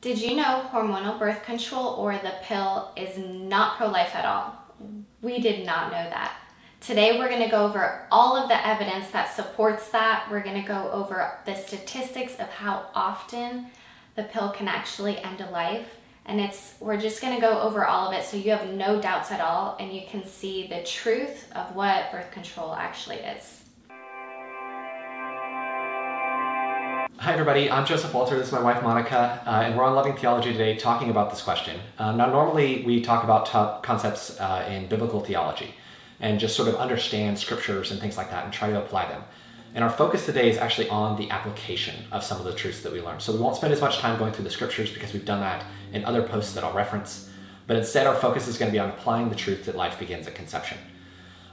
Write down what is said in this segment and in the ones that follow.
Did you know hormonal birth control or the pill is not pro life at all? We did not know that. Today, we're going to go over all of the evidence that supports that. We're going to go over the statistics of how often the pill can actually end a life. And it's we're just going to go over all of it so you have no doubts at all and you can see the truth of what birth control actually is. Hi everybody, I'm Joseph Walter, this is my wife Monica, uh, and we're on Loving Theology today talking about this question. Um, now normally we talk about concepts uh, in biblical theology and just sort of understand scriptures and things like that and try to apply them. And our focus today is actually on the application of some of the truths that we learn. So we won't spend as much time going through the scriptures because we've done that in other posts that I'll reference, but instead our focus is going to be on applying the truth that life begins at conception.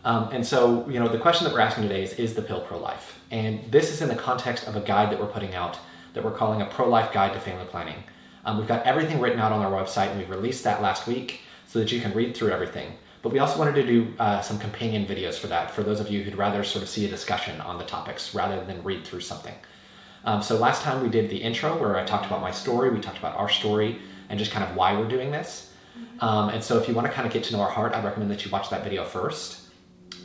Um, and so, you know, the question that we're asking today is, is the pill pro-life? And this is in the context of a guide that we're putting out that we're calling a pro-life guide to family planning. Um, we've got everything written out on our website and we've released that last week so that you can read through everything. But we also wanted to do uh, some companion videos for that, for those of you who'd rather sort of see a discussion on the topics rather than read through something. Um, so last time we did the intro where I talked about my story, we talked about our story, and just kind of why we're doing this. Um, and so if you want to kind of get to know our heart, I recommend that you watch that video first.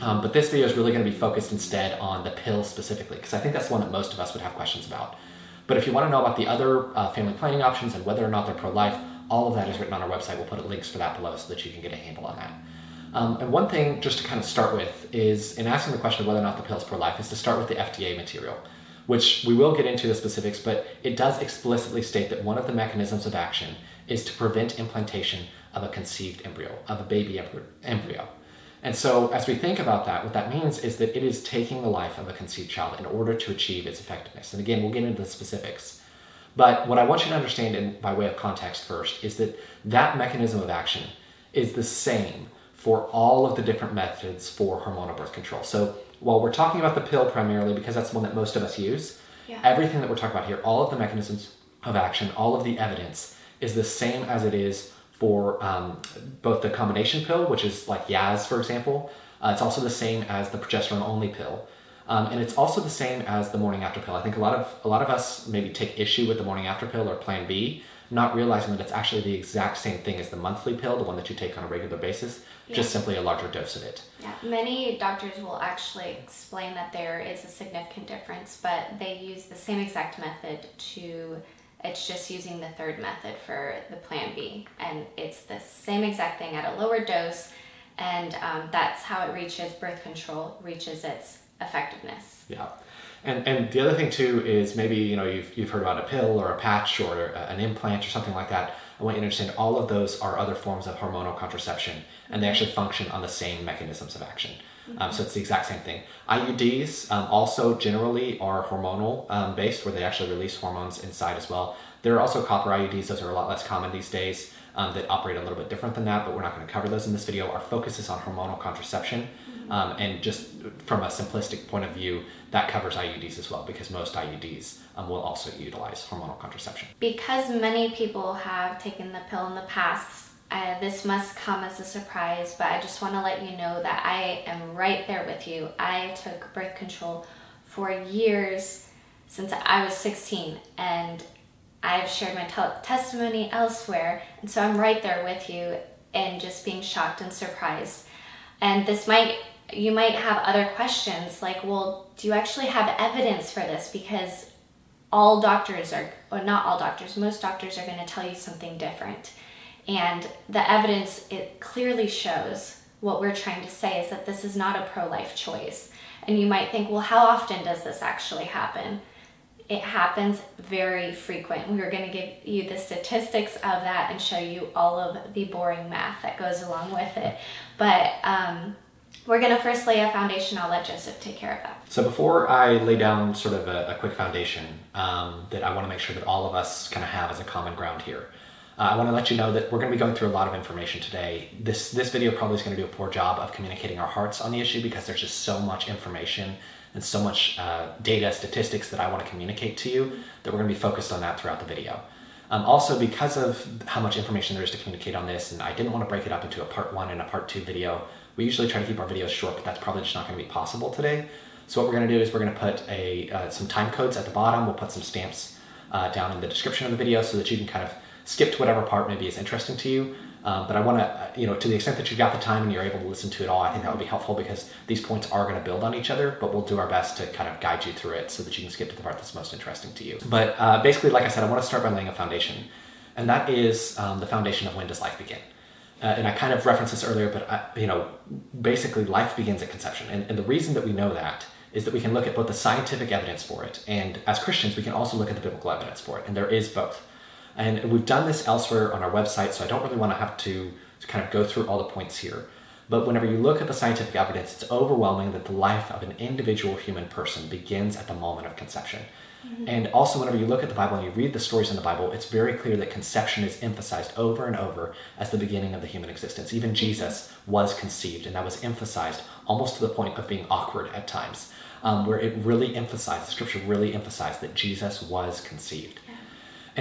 Um, but this video is really going to be focused instead on the pill specifically, because I think that's the one that most of us would have questions about. But if you want to know about the other uh, family planning options and whether or not they're pro-life, all of that is written on our website. We'll put links for that below so that you can get a handle on that. Um, and one thing just to kind of start with is in asking the question of whether or not the pill is pro-life is to start with the FDA material, which we will get into the specifics, but it does explicitly state that one of the mechanisms of action is to prevent implantation of a conceived embryo, of a baby embryo. And so, as we think about that, what that means is that it is taking the life of a conceived child in order to achieve its effectiveness. And again, we'll get into the specifics. But what I want you to understand, in, by way of context first, is that that mechanism of action is the same for all of the different methods for hormonal birth control. So, while we're talking about the pill primarily, because that's the one that most of us use, yeah. everything that we're talking about here, all of the mechanisms of action, all of the evidence is the same as it is for um, both the combination pill, which is like Yaz, for example. Uh, it's also the same as the progesterone only pill. Um, and it's also the same as the morning after pill. I think a lot of a lot of us maybe take issue with the morning after pill or Plan B, not realizing that it's actually the exact same thing as the monthly pill, the one that you take on a regular basis, yeah. just simply a larger dose of it. Yeah, many doctors will actually explain that there is a significant difference, but they use the same exact method to it's just using the third method for the plan B. And it's the same exact thing at a lower dose. And um, that's how it reaches birth control, reaches its effectiveness. Yeah. And, and the other thing too is maybe you know you've, you've heard about a pill or a patch or an implant or something like that. I want you to understand all of those are other forms of hormonal contraception and they actually function on the same mechanisms of action. Um, so it's the exact same thing. IUDs um, also generally are hormonal um, based, where they actually release hormones inside as well. There are also copper IUDs; those are a lot less common these days. Um, that operate a little bit different than that, but we're not going to cover those in this video. Our focus is on hormonal contraception, mm-hmm. um, and just from a simplistic point of view, that covers IUDs as well, because most IUDs um, will also utilize hormonal contraception. Because many people have taken the pill in the past, uh, this must come as a surprise, but I just want to let you know that I am right there with you. I took birth control for years since I was 16, and I've shared my te- testimony elsewhere, and so I'm right there with you and just being shocked and surprised. And this might, you might have other questions like, well, do you actually have evidence for this? Because all doctors are, or not all doctors, most doctors are going to tell you something different. And the evidence, it clearly shows what we're trying to say is that this is not a pro life choice. And you might think, well, how often does this actually happen? It happens very frequent. We are going to give you the statistics of that and show you all of the boring math that goes along with it. But um, we're going to first lay a foundation. I'll let Joseph take care of that. So before I lay down sort of a, a quick foundation um, that I want to make sure that all of us kind of have as a common ground here. Uh, I want to let you know that we're going to be going through a lot of information today. This this video probably is going to do a poor job of communicating our hearts on the issue because there's just so much information and so much uh, data, statistics that I want to communicate to you that we're going to be focused on that throughout the video. Um, also, because of how much information there is to communicate on this, and I didn't want to break it up into a part one and a part two video, we usually try to keep our videos short, but that's probably just not going to be possible today. So what we're going to do is we're going to put a uh, some time codes at the bottom. We'll put some stamps uh, down in the description of the video so that you can kind of skip to whatever part maybe is interesting to you. Um, but I want to, you know, to the extent that you've got the time and you're able to listen to it all, I think that would be helpful because these points are going to build on each other, but we'll do our best to kind of guide you through it so that you can skip to the part that's most interesting to you. But uh, basically, like I said, I want to start by laying a foundation, and that is um, the foundation of when does life begin. Uh, and I kind of referenced this earlier, but I, you know, basically life begins at conception, and, and the reason that we know that is that we can look at both the scientific evidence for it, and as Christians, we can also look at the biblical evidence for it, and there is both. And we've done this elsewhere on our website, so I don't really want to have to, to kind of go through all the points here. But whenever you look at the scientific evidence, it's overwhelming that the life of an individual human person begins at the moment of conception. Mm-hmm. And also, whenever you look at the Bible and you read the stories in the Bible, it's very clear that conception is emphasized over and over as the beginning of the human existence. Even Jesus was conceived, and that was emphasized almost to the point of being awkward at times, um, where it really emphasized, the scripture really emphasized that Jesus was conceived.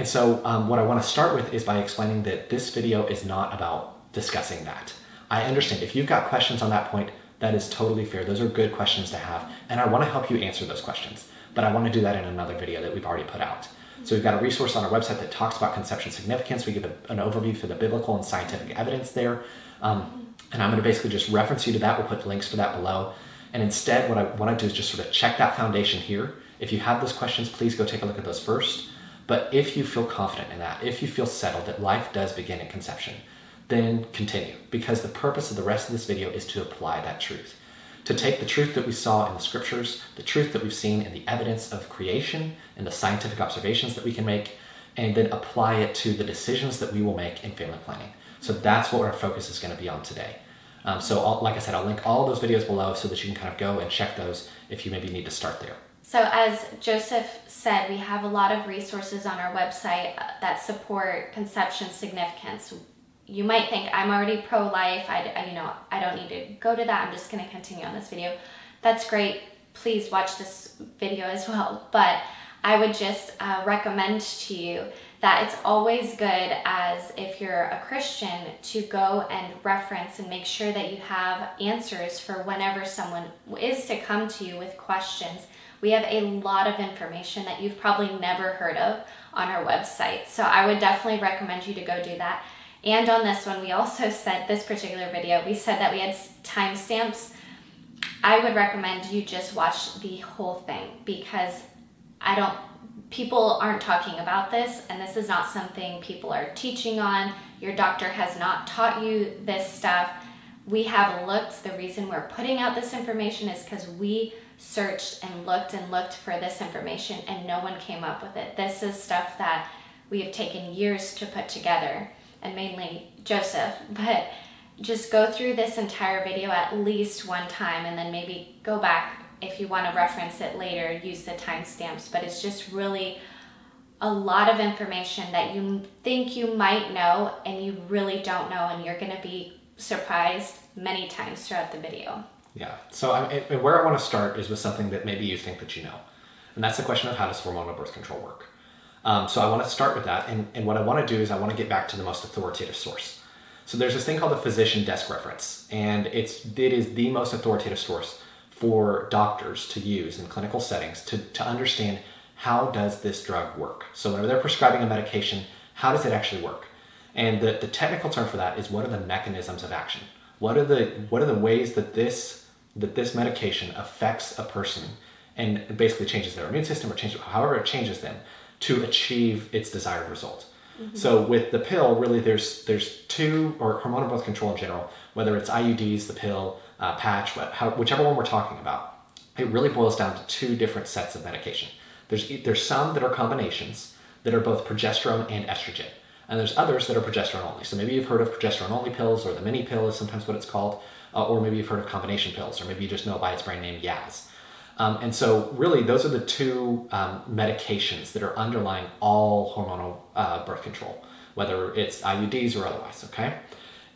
And so, um, what I want to start with is by explaining that this video is not about discussing that. I understand if you've got questions on that point, that is totally fair. Those are good questions to have, and I want to help you answer those questions. But I want to do that in another video that we've already put out. So we've got a resource on our website that talks about conception significance. We give a, an overview for the biblical and scientific evidence there. Um, and I'm going to basically just reference you to that. We'll put links for that below. And instead, what I want to do is just sort of check that foundation here. If you have those questions, please go take a look at those first. But if you feel confident in that, if you feel settled that life does begin at conception, then continue because the purpose of the rest of this video is to apply that truth. To take the truth that we saw in the scriptures, the truth that we've seen in the evidence of creation and the scientific observations that we can make, and then apply it to the decisions that we will make in family planning. So that's what our focus is going to be on today. Um, so, like I said, I'll link all those videos below so that you can kind of go and check those if you maybe need to start there. So, as Joseph said, we have a lot of resources on our website uh, that support conception significance. You might think I'm already pro-life. I, you know, I don't need to go to that. I'm just going to continue on this video. That's great. Please watch this video as well. But I would just uh, recommend to you that it's always good as if you're a Christian to go and reference and make sure that you have answers for whenever someone is to come to you with questions we have a lot of information that you've probably never heard of on our website. So I would definitely recommend you to go do that. And on this one, we also said this particular video, we said that we had timestamps. I would recommend you just watch the whole thing because I don't, people aren't talking about this, and this is not something people are teaching on. Your doctor has not taught you this stuff. We have looked, the reason we're putting out this information is because we searched and looked and looked for this information and no one came up with it. This is stuff that we have taken years to put together and mainly Joseph, but just go through this entire video at least one time and then maybe go back if you want to reference it later, use the timestamps, but it's just really a lot of information that you think you might know and you really don't know and you're going to be surprised many times throughout the video. Yeah. So I, where I want to start is with something that maybe you think that you know, and that's the question of how does hormonal birth control work. Um, so I want to start with that, and, and what I want to do is I want to get back to the most authoritative source. So there's this thing called the physician desk reference, and it's it is the most authoritative source for doctors to use in clinical settings to, to understand how does this drug work. So whenever they're prescribing a medication, how does it actually work? And the, the technical term for that is what are the mechanisms of action? What are the what are the ways that this that this medication affects a person and basically changes their immune system or changes however it changes them to achieve its desired result. Mm-hmm. So with the pill, really there's there's two or hormonal birth control in general, whether it's IUDs, the pill, uh, patch, whichever one we're talking about, it really boils down to two different sets of medication. There's there's some that are combinations that are both progesterone and estrogen, and there's others that are progesterone only. So maybe you've heard of progesterone only pills or the mini pill is sometimes what it's called uh, or maybe you've heard of combination pills, or maybe you just know by its brand name, Yaz. Um, and so, really, those are the two um, medications that are underlying all hormonal uh, birth control, whether it's IUDs or otherwise, okay?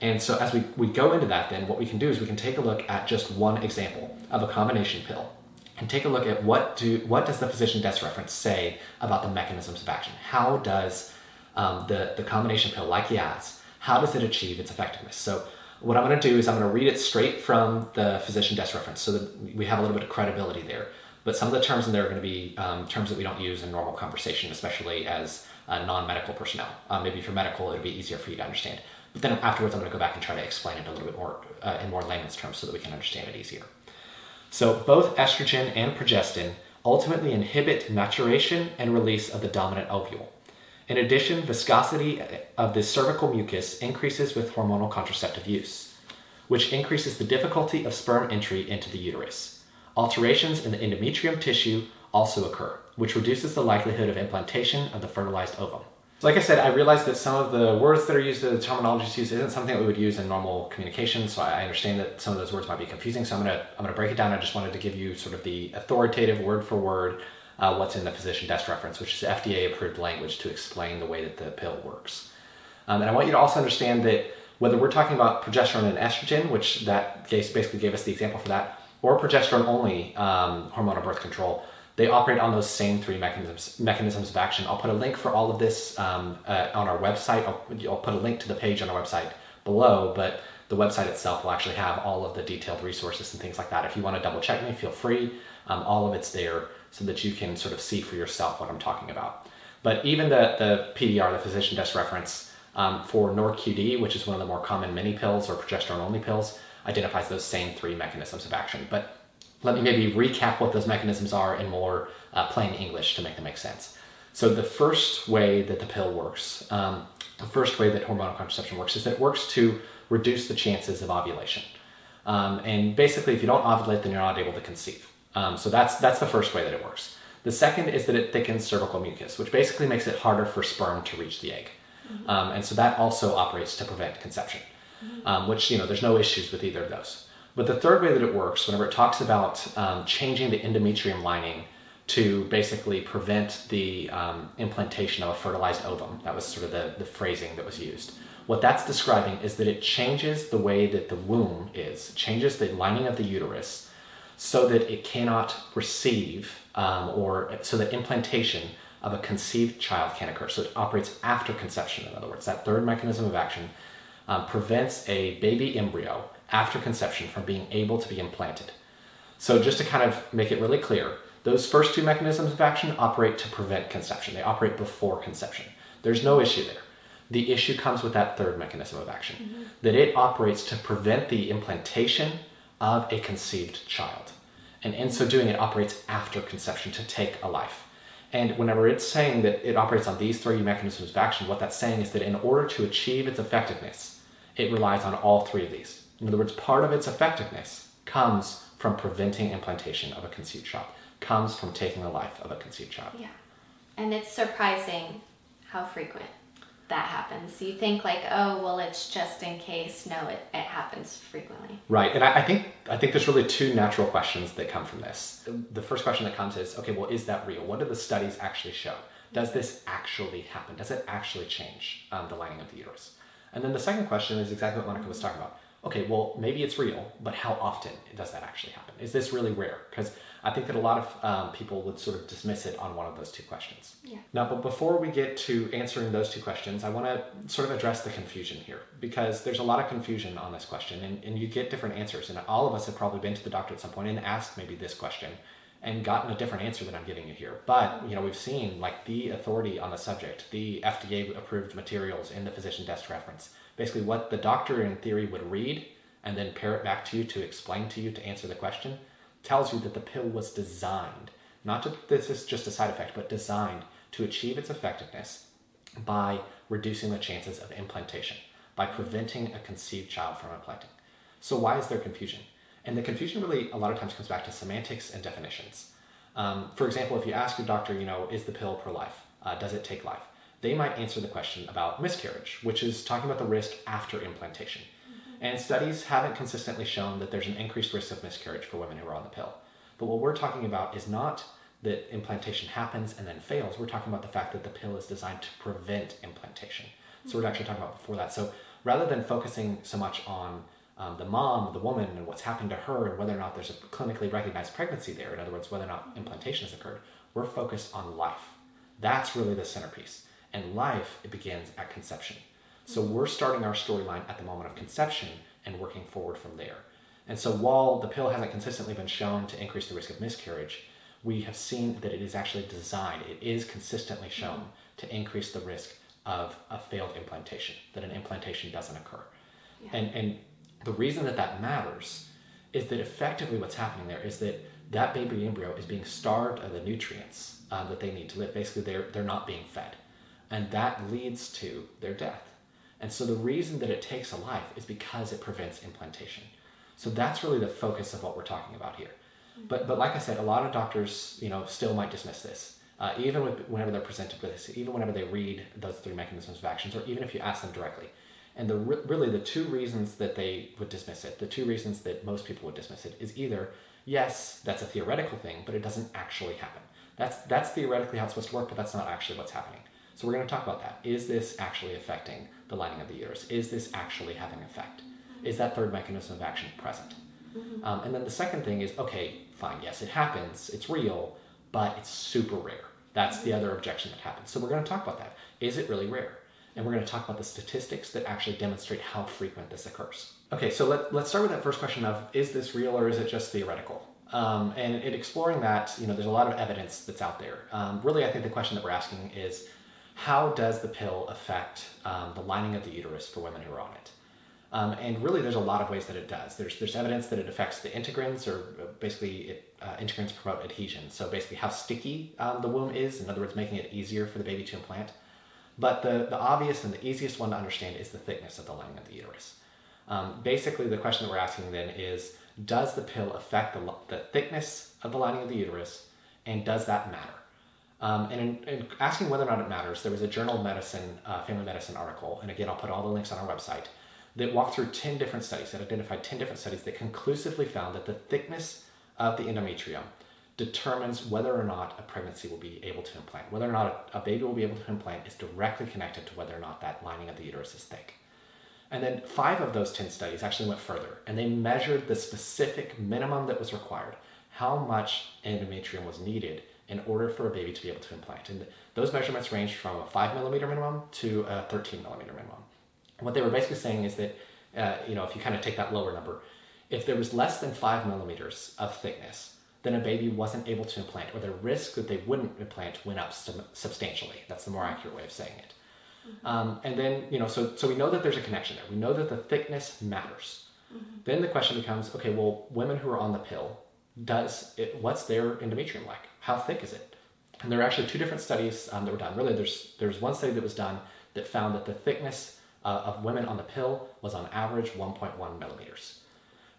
And so, as we, we go into that, then what we can do is we can take a look at just one example of a combination pill and take a look at what do what does the physician desk reference say about the mechanisms of action? How does um, the, the combination pill, like Yaz, how does it achieve its effectiveness? So what I'm going to do is I'm going to read it straight from the physician desk reference so that we have a little bit of credibility there. But some of the terms in there are going to be um, terms that we don't use in normal conversation, especially as uh, non-medical personnel. Uh, maybe for medical, it'd be easier for you to understand. But then afterwards, I'm going to go back and try to explain it a little bit more uh, in more layman's terms so that we can understand it easier. So both estrogen and progestin ultimately inhibit maturation and release of the dominant ovule. In addition, viscosity of the cervical mucus increases with hormonal contraceptive use, which increases the difficulty of sperm entry into the uterus. Alterations in the endometrium tissue also occur, which reduces the likelihood of implantation of the fertilized ovum. So like I said, I realized that some of the words that are used, the terminology used, isn't something that we would use in normal communication. So I understand that some of those words might be confusing. So I'm gonna I'm gonna break it down. I just wanted to give you sort of the authoritative word for word uh, what's in the physician desk reference, which is FDA approved language to explain the way that the pill works. Um, and I want you to also understand that whether we're talking about progesterone and estrogen, which that case basically gave us the example for that, or progesterone only um, hormonal birth control, they operate on those same three mechanisms mechanisms of action. I'll put a link for all of this um, uh, on our website. I'll, I'll, put a link to the page on our website below, but the website itself will actually have all of the detailed resources and things like that. If you want to double check me, feel free. Um, all of it's there so that you can sort of see for yourself what I'm talking about. But even the, the PDR, the physician desk reference um, for NorQD, which is one of the more common mini pills or progesterone only pills, identifies those same three mechanisms of action. But let me maybe recap what those mechanisms are in more uh, plain English to make them make sense. So the first way that the pill works, um, the first way that hormonal contraception works is that it works to reduce the chances of ovulation. Um, and basically, if you don't ovulate, then you're not able to conceive. Um, so that's that's the first way that it works. The second is that it thickens cervical mucus, which basically makes it harder for sperm to reach the egg. Mm-hmm. Um, and so that also operates to prevent conception, mm-hmm. um, which you know there's no issues with either of those. But the third way that it works, whenever it talks about um, changing the endometrium lining to basically prevent the um, implantation of a fertilized ovum, that was sort of the, the phrasing that was used. What that's describing is that it changes the way that the womb is, changes the lining of the uterus so that it cannot receive um, or so that implantation of a conceived child can occur. So it operates after conception, in other words. That third mechanism of action um, prevents a baby embryo after conception from being able to be implanted. So, just to kind of make it really clear, those first two mechanisms of action operate to prevent conception, they operate before conception. There's no issue there. The issue comes with that third mechanism of action, mm-hmm. that it operates to prevent the implantation of a conceived child. And in so doing, it operates after conception to take a life. And whenever it's saying that it operates on these three mechanisms of action, what that's saying is that in order to achieve its effectiveness, it relies on all three of these. In other words, part of its effectiveness comes from preventing implantation of a conceived child, comes from taking the life of a conceived child. Yeah. And it's surprising how frequent that happens. You think like, oh, well, it's just in case. No, it, it happens frequently. Right, and I, I, think I think there's really two natural questions that come from this. The first question that comes is, okay, well, is that real? What do the studies actually show? Does this actually happen? Does it actually change um, the lining of the uterus? And then the second question is exactly what Monica was talking about okay, well, maybe it's real, but how often does that actually happen? Is this really rare? Because I think that a lot of um, people would sort of dismiss it on one of those two questions. Yeah. Now, but before we get to answering those two questions, I want to sort of address the confusion here because there's a lot of confusion on this question and, and you get different answers. And all of us have probably been to the doctor at some point and asked maybe this question and gotten a different answer than I'm giving you here. But, you know, we've seen like the authority on the subject, the FDA approved materials in the physician desk reference. Basically what the doctor in theory would read and then pair it back to you to explain to you to answer the question tells you that the pill was designed not to this is just a side effect but designed to achieve its effectiveness by reducing the chances of implantation by preventing a conceived child from implanting. So why is there confusion and the confusion really a lot of times comes back to semantics and definitions um, for example if you ask your doctor you know is the pill pro-life uh, does it take life they might answer the question about miscarriage, which is talking about the risk after implantation. Mm-hmm. And studies haven't consistently shown that there's an increased risk of miscarriage for women who are on the pill. But what we're talking about is not that implantation happens and then fails. We're talking about the fact that the pill is designed to prevent implantation. So we're actually talking about before that. So rather than focusing so much on um, the mom, the woman, and what's happened to her, and whether or not there's a clinically recognized pregnancy there, in other words, whether or not implantation has occurred, we're focused on life. That's really the centerpiece and life it begins at conception. So we're starting our storyline at the moment of conception and working forward from there. And so while the pill hasn't consistently been shown to increase the risk of miscarriage, we have seen that it is actually designed, it is consistently shown to increase the risk of a failed implantation, that an implantation doesn't occur. Yeah. And, and the reason that that matters is that effectively what's happening there is that that baby embryo is being starved of the nutrients um, that they need to live. Basically, they're, they're not being fed. And that leads to their death. And so the reason that it takes a life is because it prevents implantation. So that's really the focus of what we're talking about here. But, but like I said, a lot of doctors, you know, still might dismiss this. Uh, even with, whenever they're presented with this, even whenever they read those three mechanisms of actions, or even if you ask them directly. And the really the two reasons that they would dismiss it, the two reasons that most people would dismiss it, is either yes, that's a theoretical thing, but it doesn't actually happen. That's that's theoretically how it's supposed to work, but that's not actually what's happening. So we're going to talk about that. Is this actually affecting the lining of the uterus? Is this actually having effect? Is that third mechanism of action present? Mm-hmm. Um, and then the second thing is okay, fine, yes, it happens, it's real, but it's super rare. That's the other objection that happens. So we're going to talk about that. Is it really rare? And we're going to talk about the statistics that actually demonstrate how frequent this occurs. Okay, so let, let's start with that first question of is this real or is it just theoretical? Um, and in exploring that, you know, there's a lot of evidence that's out there. Um, really, I think the question that we're asking is how does the pill affect um, the lining of the uterus for women who are on it? Um, and really, there's a lot of ways that it does. There's, there's evidence that it affects the integrins, or uh, basically, it, uh, integrins promote adhesion. So, basically, how sticky um, the womb is, in other words, making it easier for the baby to implant. But the, the obvious and the easiest one to understand is the thickness of the lining of the uterus. Um, basically, the question that we're asking then is Does the pill affect the, the thickness of the lining of the uterus, and does that matter? Um, and in, in, asking whether or not it matters, there was a Journal of Medicine, uh, Family Medicine article, and again, I'll put all the links on our website that walked through 10 different studies, that identified 10 different studies that conclusively found that the thickness of the endometrium determines whether or not a pregnancy will be able to implant. Whether or not a, baby will be able to implant is directly connected to whether or not that lining of the uterus is thick. And then five of those 10 studies actually went further and they measured the specific minimum that was required, how much endometrium was needed in order for a baby to be able to implant. And those measurements ranged from a 5 millimeter minimum to a 13 millimeter minimum what they were basically saying is that, uh, you know, if you kind of take that lower number, if there was less than five millimeters of thickness, then a baby wasn't able to implant, or the risk that they wouldn't implant went up substantially. That's the more accurate way of saying it. Mm-hmm. Um, and then, you know, so, so we know that there's a connection there. We know that the thickness matters. Mm-hmm. Then the question becomes, okay, well, women who are on the pill, does it, what's their endometrium like? How thick is it? And there are actually two different studies um, that were done. Really, there's there's one study that was done that found that the thickness uh, of women on the pill was on average 1.1 millimeters.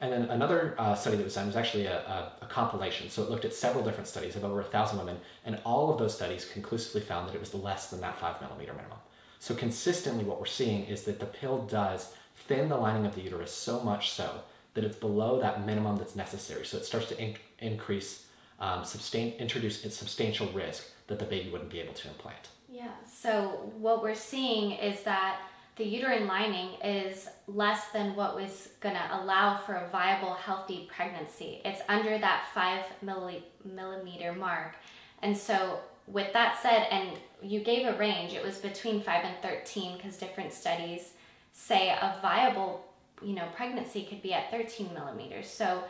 And then another uh, study that was done was actually a, a, a, compilation. So it looked at several different studies of over a thousand women, and all of those studies conclusively found that it was less than that five millimeter minimum. So consistently, what we're seeing is that the pill does thin the lining of the uterus so much so that it's below that minimum that's necessary. So it starts to in- increase, um, sustain, introduce a substantial risk that the baby wouldn't be able to implant. Yeah. So what we're seeing is that the uterine lining is less than what was going to allow for a viable, healthy pregnancy. It's under that five millimeter mark. And so, with that said, and you gave a range, it was between 5 and 13 because different studies say a viable you know pregnancy could be at 13 millimeters so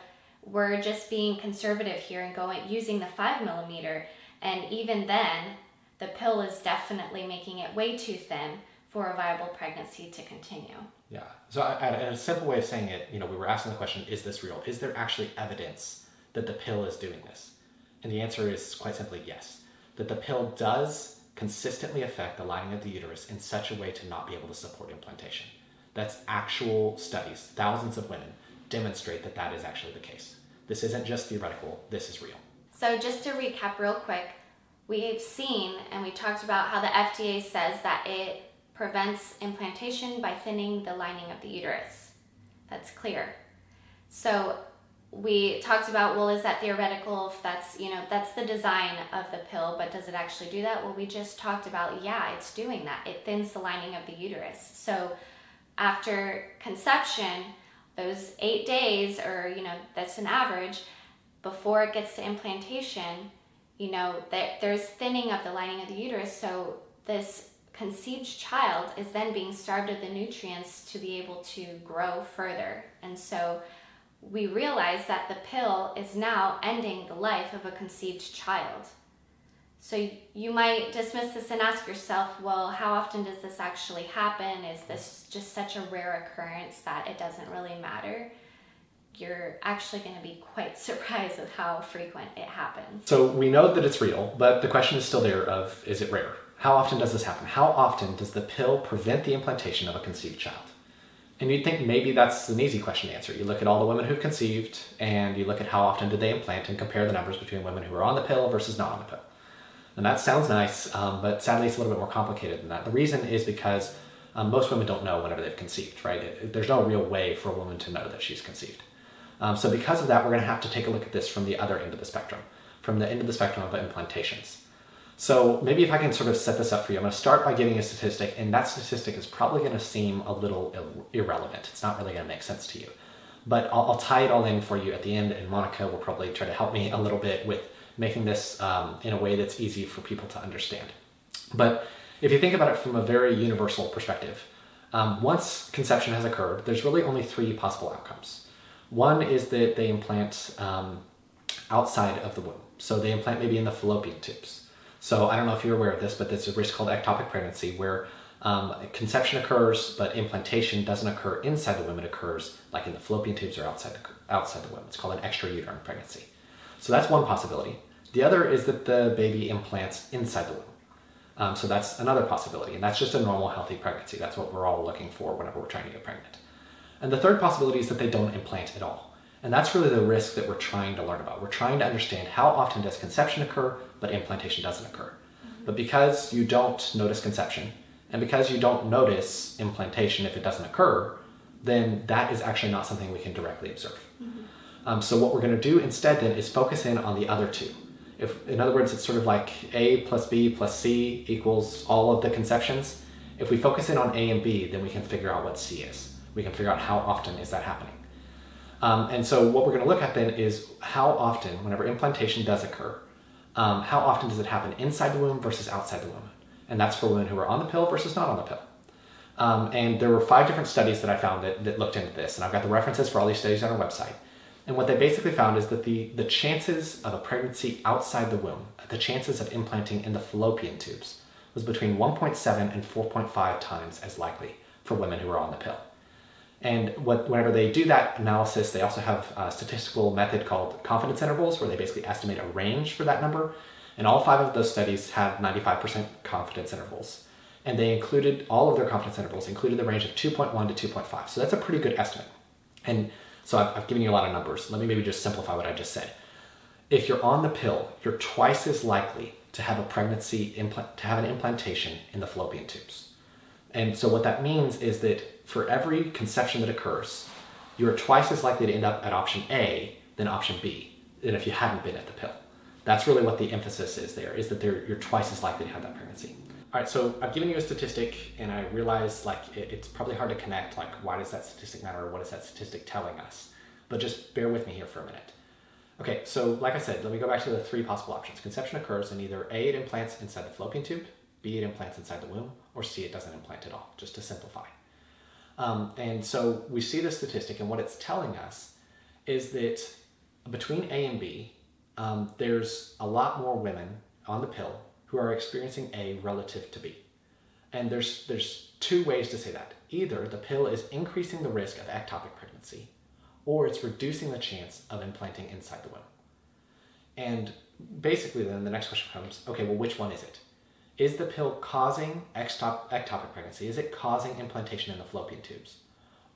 we're just being conservative here and going using the 5 millimeter and even then the pill is definitely making it way too thin for a viable pregnancy to continue. Yeah. So, I, a simple way of saying it, you know, we were asking the question: Is this real? Is there actually evidence that the pill is doing this? And the answer is quite simply yes. That the pill does consistently affect the lining of the uterus in such a way to not be able to support implantation. That's actual studies. Thousands of women demonstrate that that is actually the case. This isn't just theoretical. This is real. So, just to recap real quick, we've seen and we talked about how the FDA says that it prevents implantation by thinning the lining of the uterus. That's clear. So we talked about well is that theoretical? If that's you know that's the design of the pill but does it actually do that? Well we just talked about yeah it's doing that. It thins the lining of the uterus. So after conception those eight days or you know that's an average before it gets to implantation you know that there's thinning of the lining of the uterus. So this conceived child is then being starved of the nutrients to be able to grow further. And so we realize that the pill is now ending the life of a conceived child. So you might dismiss this and ask yourself, well, how often does this actually happen? Is this just such a rare occurrence that it doesn't really matter? You're actually going to be quite surprised with how frequent it happens. So we know that it's real, but the question is still there of is it rare? How often does this happen? How often does the pill prevent the implantation of a conceived child? And you'd think maybe that's an easy question to answer. You look at all the women who've conceived and you look at how often did they implant and compare the numbers between women who are on the pill versus not on the pill. And that sounds nice, um, but sadly it's a little bit more complicated than that. The reason is because um, most women don't know whenever they've conceived, right? It, there's no real way for a woman to know that she's conceived. Um, so because of that, we're going to have to take a look at this from the other end of the spectrum, from the end of the spectrum of implantations. So maybe if I can sort of set this up for you, I'm going to start by giving a statistic, and that statistic is probably going to seem a little irrelevant. It's not really going to make sense to you. But I'll, I'll, tie it all in for you at the end, and Monica will probably try to help me a little bit with making this um, in a way that's easy for people to understand. But if you think about it from a very universal perspective, um, once conception has occurred, there's really only three possible outcomes. One is that they implant um, outside of the womb. So they implant maybe in the fallopian tubes. So I don't know if you're aware of this, but there's a risk called ectopic pregnancy where um, conception occurs, but implantation doesn't occur inside the womb. It occurs like in the fallopian tubes or outside the, outside the womb. It's called an extrauterine pregnancy. So that's one possibility. The other is that the baby implants inside the womb. Um, so that's another possibility, and that's just a normal healthy pregnancy. That's what we're all looking for whenever we're trying to get pregnant. And the third possibility is that they don't implant at all. And that's really the risk that we're trying to learn about. We're trying to understand how often does conception occur, but implantation doesn't occur. Mm-hmm. But because you don't notice conception, and because you don't notice implantation if it doesn't occur, then that is actually not something we can directly observe. Mm-hmm. Um, so what we're going to do instead then is focus in on the other two. If, in other words, it's sort of like A plus B plus C equals all of the conceptions. If we focus in on A and B, then we can figure out what C is. We can figure out how often is that happening. Um, and so what we're going to look at then is how often, whenever implantation does occur, um, how often does it happen inside the womb versus outside the womb? And that's for women who are on the pill versus not on the pill. Um, and there were five different studies that I found that, that looked into this. And I've got the references for all these studies on our website. And what they basically found is that the, the chances of a pregnancy outside the womb, the chances of implanting in the fallopian tubes, was between 1.7 and 4.5 times as likely for women who are on the pill. And what, whenever they do that analysis, they also have a statistical method called confidence intervals, where they basically estimate a range for that number. And all five of those studies have 95% confidence intervals. And they included, all of their confidence intervals included the range of 2.1 to 2.5. So that's a pretty good estimate. And so I've, I've given you a lot of numbers. Let me maybe just simplify what I just said. If you're on the pill, you're twice as likely to have a pregnancy implant, to have an implantation in the fallopian tubes. And so what that means is that for every conception that occurs, you are twice as likely to end up at option A than option B than if you hadn't been at the pill. That's really what the emphasis is there, is that you're twice as likely to have that pregnancy. All right, so I've given you a statistic, and I realize like it, it's probably hard to connect. Like, why does that statistic matter, or what is that statistic telling us? But just bear with me here for a minute. Okay, so like I said, let me go back to the three possible options. Conception occurs in either A, it implants inside the fallopian tube, B, it implants inside the womb, or C, it doesn't implant at all, just to simplify. Um, and so we see the statistic, and what it's telling us is that between A and B, um, there's a lot more women on the pill who are experiencing A relative to B. And there's, there's two ways to say that. Either the pill is increasing the risk of ectopic pregnancy, or it's reducing the chance of implanting inside the womb. And basically, then the next question comes okay, well, which one is it? Is the pill causing ectopic pregnancy? Is it causing implantation in the fallopian tubes?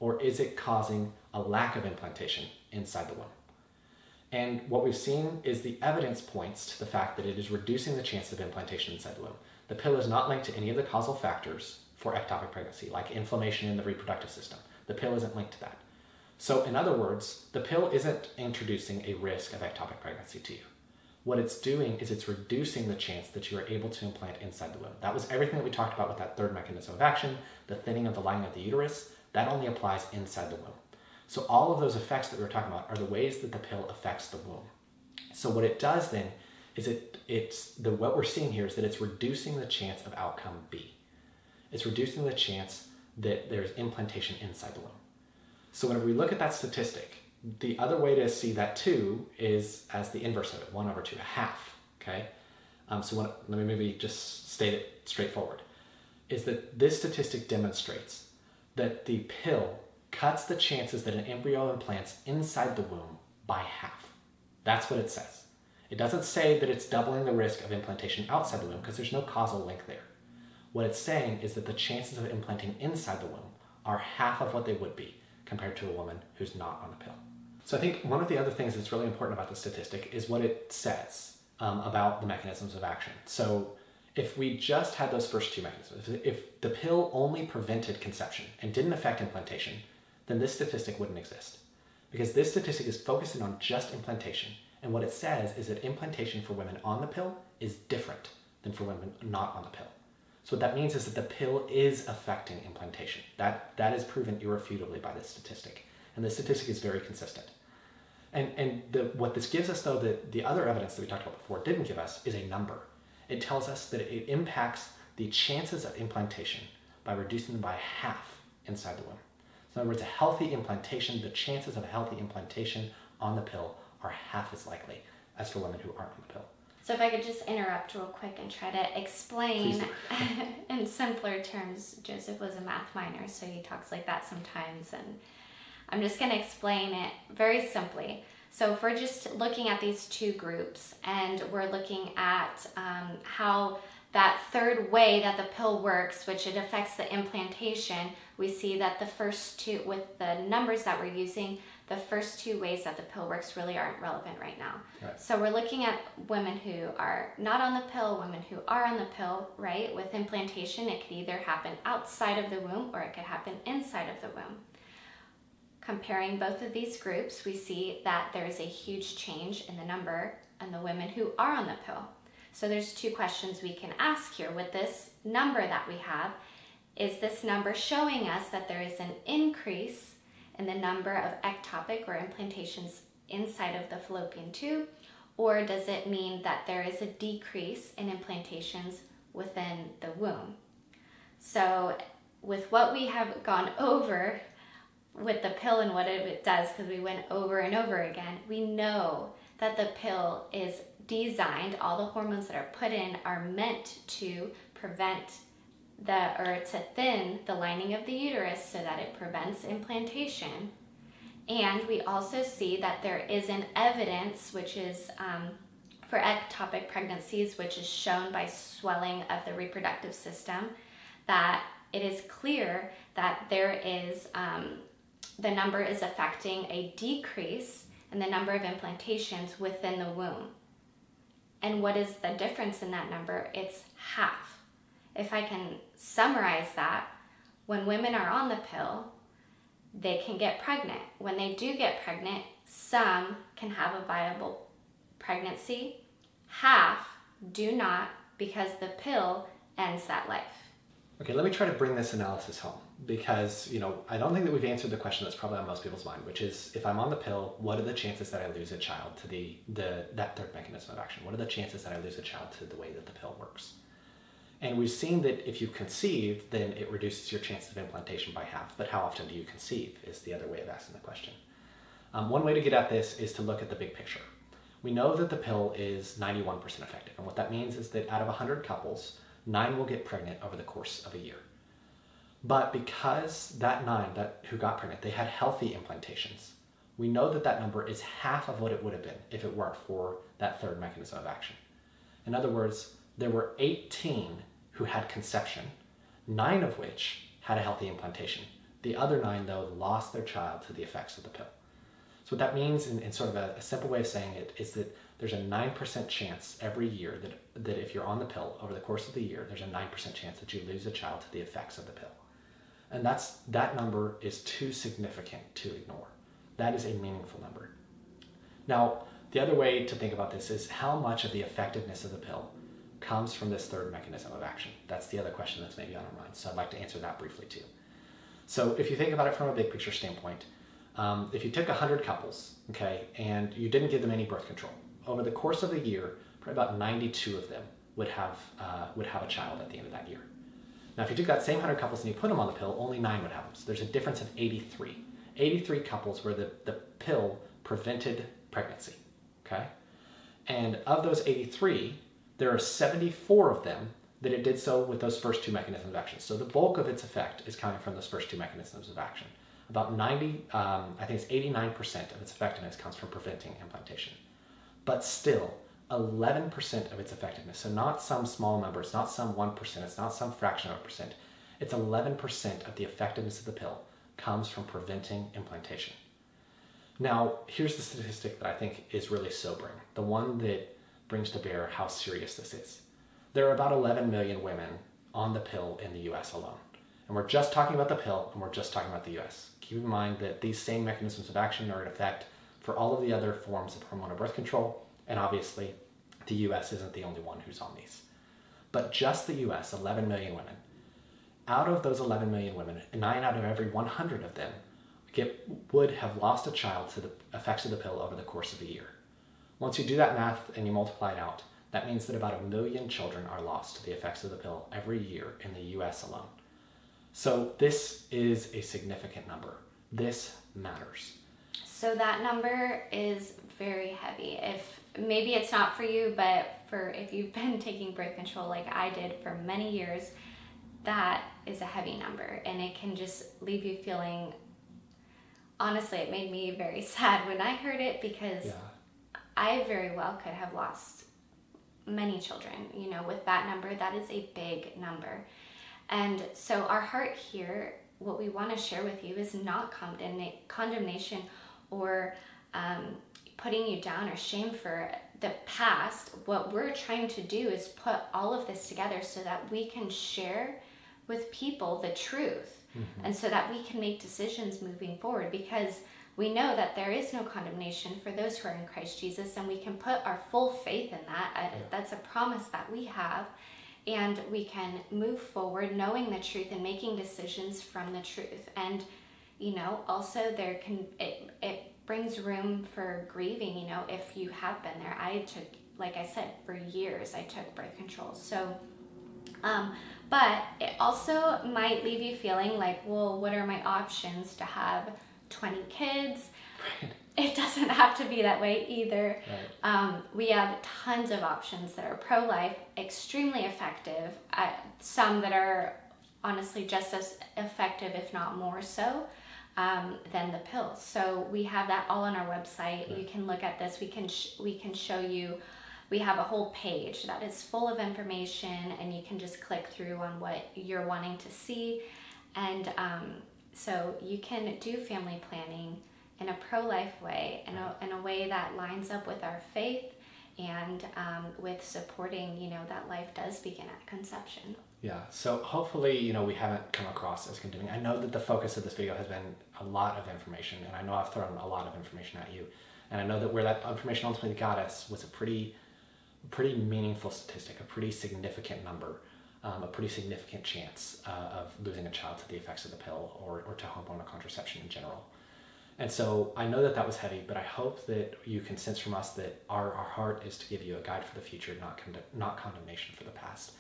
Or is it causing a lack of implantation inside the womb? And what we've seen is the evidence points to the fact that it is reducing the chance of implantation inside the womb. The pill is not linked to any of the causal factors for ectopic pregnancy, like inflammation in the reproductive system. The pill isn't linked to that. So, in other words, the pill isn't introducing a risk of ectopic pregnancy to you. What it's doing is it's reducing the chance that you are able to implant inside the womb. That was everything that we talked about with that third mechanism of action, the thinning of the lining of the uterus. That only applies inside the womb. So all of those effects that we are talking about are the ways that the pill affects the womb. So what it does then is it it's the what we're seeing here is that it's reducing the chance of outcome B. It's reducing the chance that there's implantation inside the womb. So whenever we look at that statistic, the other way to see that too is as the inverse of it, one over two, a half. Okay. Um, so when, let me maybe just state it straightforward, is that this statistic demonstrates that the pill cuts the chances that an embryo implants inside the womb by half. That's what it says. It doesn't say that it's doubling the risk of implantation outside the womb because there's no causal link there. What it's saying is that the chances of implanting inside the womb are half of what they would be compared to a woman who's not on a pill. So I think one of the other things that's really important about the statistic is what it says um, about the mechanisms of action. So if we just had those first two mechanisms, if, the pill only prevented conception and didn't affect implantation, then this statistic wouldn't exist. Because this statistic is focusing on just implantation. And what it says is that implantation for women on the pill is different than for women not on the pill. So what that means is that the pill is affecting implantation. That, that is proven irrefutably by this statistic. And the statistic is very consistent. And, and the, what this gives us, though, the, the other evidence that we talked about before didn't give us is a number. It tells us that it impacts the chances of implantation by reducing them by half inside the womb. So in other words, a healthy implantation, the chances of a healthy implantation on the pill are half as likely as for women who aren't on the pill. So if I could just interrupt real quick and try to explain in simpler terms, Joseph was a math minor, so he talks like that sometimes, and I'm just going to explain it very simply. So if we're just looking at these two groups and we're looking at um, how that third way that the pill works, which it affects the implantation, we see that the first two, with the numbers that we're using, the first two ways that the pill works really aren't relevant right now. Right. So we're looking at women who are not on the pill, women who are on the pill, right? With implantation, it could either happen outside of the womb or it could happen inside of the womb. Comparing both of these groups, we see that there is a huge change in the number and the women who are on the pill. So there's two questions we can ask here. With this number that we have, is this number showing us that there is an increase in the number of ectopic or implantations inside of the fallopian tube? Or does it mean that there is a decrease in implantations within the womb? So with what we have gone over with the pill and what it does, because we went over and over again, we know that the pill is designed, all the hormones that are put in are meant to prevent the, or to thin the lining of the uterus so that it prevents implantation. And we also see that there is an evidence, which is um, for ectopic pregnancies, which is shown by swelling of the reproductive system, that it is clear that there is um, the number is affecting a decrease in the number of implantations within the womb. And what is the difference in that number? It's half. If I can summarize that, when women are on the pill, they can get pregnant. When they do get pregnant, some can have a viable pregnancy, half do not because the pill ends that life. Okay, let me try to bring this analysis home because, you know, I don't think that we've answered the question that's probably on most people's mind, which is if I'm on the pill, what are the chances that I lose a child to the, the that third mechanism of action? What are the chances that I lose a child to the way that the pill works? And we've seen that if you conceive, then it reduces your chances of implantation by half. But how often do you conceive is the other way of asking the question. Um, one way to get at this is to look at the big picture. We know that the pill is 91% effective. And what that means is that out of 100 couples, nine will get pregnant over the course of a year. But because that nine that who got pregnant, they had healthy implantations, we know that that number is half of what it would have been if it weren't for that third mechanism of action. In other words, there were 18 who had conception, nine of which had a healthy implantation. The other nine, though, lost their child to the effects of the pill. So what that means, in, in sort of a, a, simple way of saying it, is that there's a 9% chance every year that, that if you're on the pill over the course of the year, there's a 9% chance that you lose a child to the effects of the pill. And that's, that number is too significant to ignore. That is a meaningful number. Now, the other way to think about this is how much of the effectiveness of the pill comes from this third mechanism of action. That's the other question that's maybe on our mind. So I'd like to answer that briefly too. So if you think about it from a big picture standpoint, um, if you took 100 couples, okay, and you didn't give them any birth control, over the course of a year, probably about 92 of them would have, uh, would have a child at the end of that year. Now, if you took that same 100 couples and you put them on the pill, only nine would have them. So there's a difference of 83. 83 couples where the, the pill prevented pregnancy, okay? And of those 83, there are 74 of them that it did so with those first two mechanisms of action. So the bulk of its effect is coming from those first two mechanisms of action. About 90, um, I think it's 89% of its effectiveness comes from preventing implantation. But still, 11% of its effectiveness, so not some small number, it's not some 1%, it's not some fraction of a percent, it's 11% of the effectiveness of the pill comes from preventing implantation. Now, here's the statistic that I think is really sobering, the one that brings to bear how serious this is. There are about 11 million women on the pill in the US alone. And we're just talking about the pill and we're just talking about the US. Keep in mind that these same mechanisms of action are in effect for all of the other forms of hormonal birth control, and obviously the US isn't the only one who's on these. But just the US, 11 million women. Out of those 11 million women, 9 out of every 100 of them get, would have lost a child to the effects of the pill over the course of a year. Once you do that math and you multiply it out, that means that about a million children are lost to the effects of the pill every year in the US alone. So this is a significant number. This matters. So that number is very heavy. If maybe it's not for you, but for if you've been taking birth control like I did for many years, that is a heavy number and it can just leave you feeling honestly it made me very sad when I heard it because yeah. I very well could have lost many children, you know, with that number. That is a big number. And so, our heart here, what we want to share with you is not condemna- condemnation or um, putting you down or shame for the past. What we're trying to do is put all of this together so that we can share with people the truth mm-hmm. and so that we can make decisions moving forward because we know that there is no condemnation for those who are in Christ Jesus, and we can put our full faith in that. Yeah. That's a promise that we have. And we can move forward knowing the truth and making decisions from the truth. And, you know, also there can, it, it brings room for grieving, you know, if you have been there. I took, like I said, for years, I took birth control. So, um, but it also might leave you feeling like, well, what are my options to have 20 kids. Right. It doesn't have to be that way either. Right. Um, we have tons of options that are pro life, extremely effective, uh, some that are honestly just as effective, if not more so. Um, than the pills. So we have that all on our website. You can look at this. We can sh- we can show you. We have a whole page that is full of information, and you can just click through on what you're wanting to see. And um, so you can do family planning in a pro life way, in a, in a way that lines up with our faith and um, with supporting, you know, that life does begin at conception. Yeah, so hopefully, you know, we haven't come across as condemning. I know that the focus of this video has been a lot of information, and I know I've thrown a lot of information at you. And I know that where that information ultimately got us was a pretty, pretty meaningful statistic, a pretty significant number um, a pretty significant chance uh, of losing a child to the effects of the pill or, or to hormonal contraception in general. And so I know that that was heavy, but I hope that you can sense from us that our, our heart is to give you a guide for the future, not, not condemnation for the past.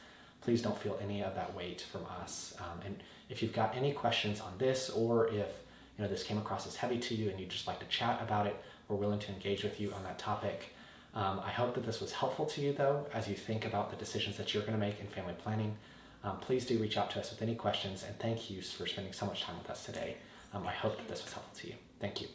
Please don't feel any of that weight from us. Um, and if you've got any questions on this, or if you know this came across as heavy to you and you'd just like to chat about it, we're willing to engage with you on that topic. Um, I hope that this was helpful to you, though, as you think about the decisions that you're going to make in family planning. Um, please do reach out to us with any questions, and thank you for spending so much time with us today. Um, I hope that this was helpful to you. Thank you.